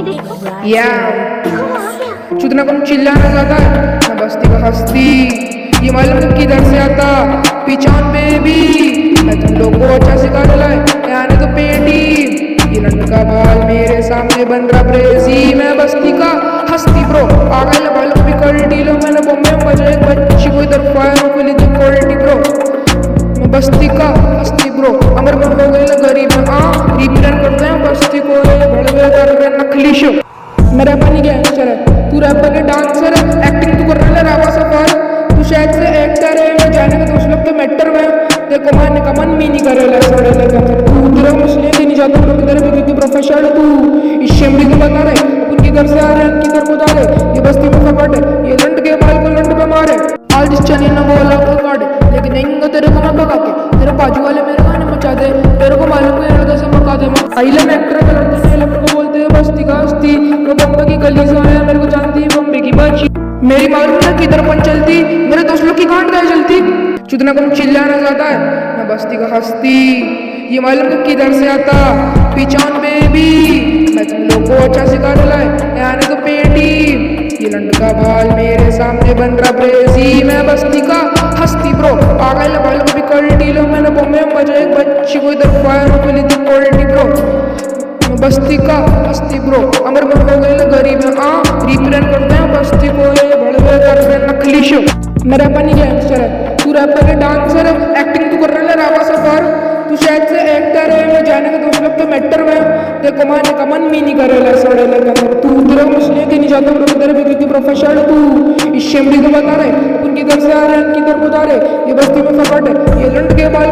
या। चुतना कम चिल्लाना ज़्यादा मैं बस्ती का हस्ती। ये मालूम किधर से आता? पिचान बेबी मैं तुम लोग को अच्छा सिखा है आने तो पेटी। ये लड़का बाल मेरे सामने बन रहा प्रेसी मैं बस्ती का हस्ती ब्रो। आ गए बालों भी क्वालिटी लो मैंने बॉम्बे में बजा एक बच्ची को इधर फायर को ली क्वालिटी ब्रो। मैं बस्ती का हस्ती ब्रो। अमर बन हो गए गरीब। हाँ रिप्रेजेंट करते हैं रहे नकली शो मेरा पानी गैंगस्टर है तू रैपर के डांसर है एक्टिंग तू कर रहा रावा सफ़र तू शायद से एक्टर है मैं जाने का दोस्त लोग तो मैटर में देखो मारने का मन भी नहीं करे ला सड़े लगा तू तेरा मुस्लिम नहीं जाता लोग तेरे भी क्योंकि प्रोफेशनल तू इस शेमड़ी को बता रहे उनकी घर से आ रहे उनकी घर को जा रहे ये बस्ती में फपट है। ये लंड के बाल को लंड पे मारे। आज जिस चने ना बोला लेकिन नहीं तेरे को मैं भगा के। तेरे बाजू वाले मेरे गाने मचा दे। तेरे को मालूम का को का की मेरे को की मालूम है किधर पन चलती? मेरे दोस्त लोग की गांड गए चलती? चुतना कम चिल्लाना ज़्यादा है, मैं बस्ती का हस्ती। ये मालूम है किधर से आता? पिचान बेबी मैं तुम लोग को अच्छा सिखा डला है आने तो पेटी। ये लंडका बाल मेरे सामने बन रहा प्रेसी मैं बस्ती का हस्ती, ब्रो। गए बालों भी क्वालिटी लो। मैंने बॉम्बे में बजा एक बच्ची को इधर फायर को ली थी क्वालिटी ब्रो बस्ती का हस्ती ब्रो, अमर हो गए गरीब हाँ। रिप्रेजेंट करते हैं बस्ती को ये बड़े कर रहे हैं नकली शो। मेरा पानी गैंगस्टर है। तू रैपर के डांसर है। एक्टिंग तू कर रहा है रावा सफ़र तू शायद से एक्टर है, मैं जाने का दोस्त लोग तो मैटर में देखो मारने का मन भी नहीं करे ला सड़े लगा तू तेरा मुस्लिम के नहीं जाता लोग तेरे भी क्योंकि प्रोफेशनल तू। इस शेमड़ी को बता रहे, उनकी घर से आ रहे हैं उनकी घर को जा रहे ये बस्ती में फपट है। ये लंड के बाल